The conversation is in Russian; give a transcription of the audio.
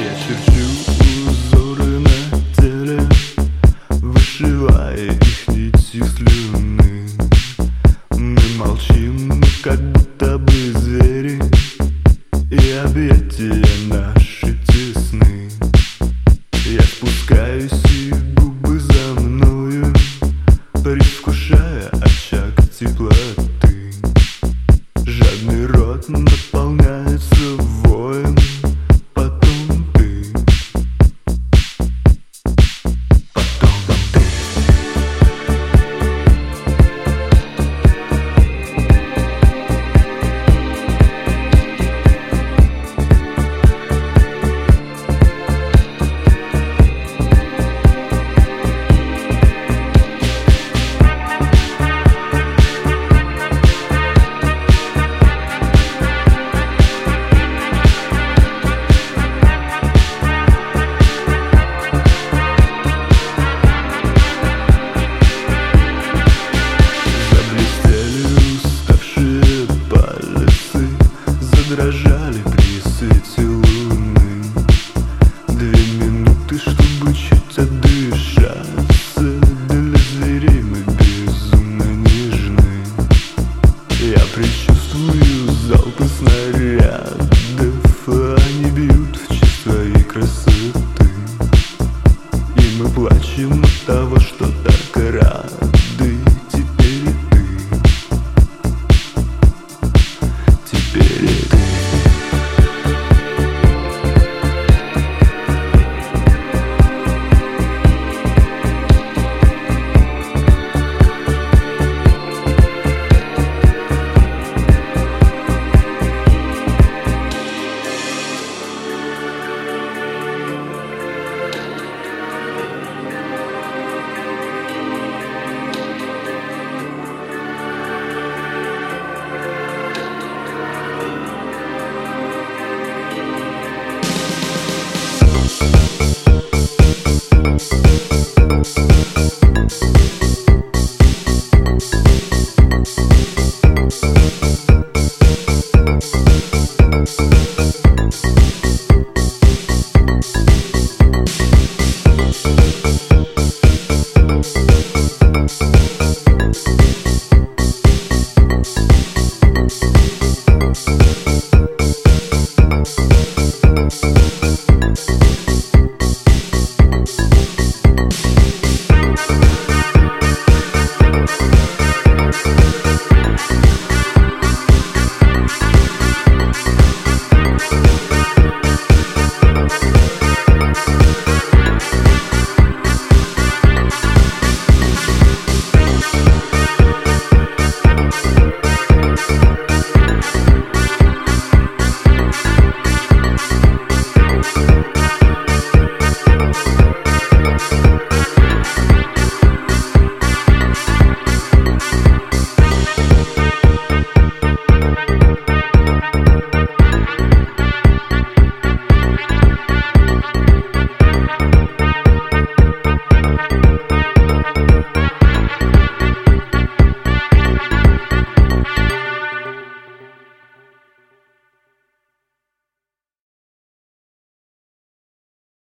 Yeah, shoot, shoot. лежали при свете луны Две минуты, чтобы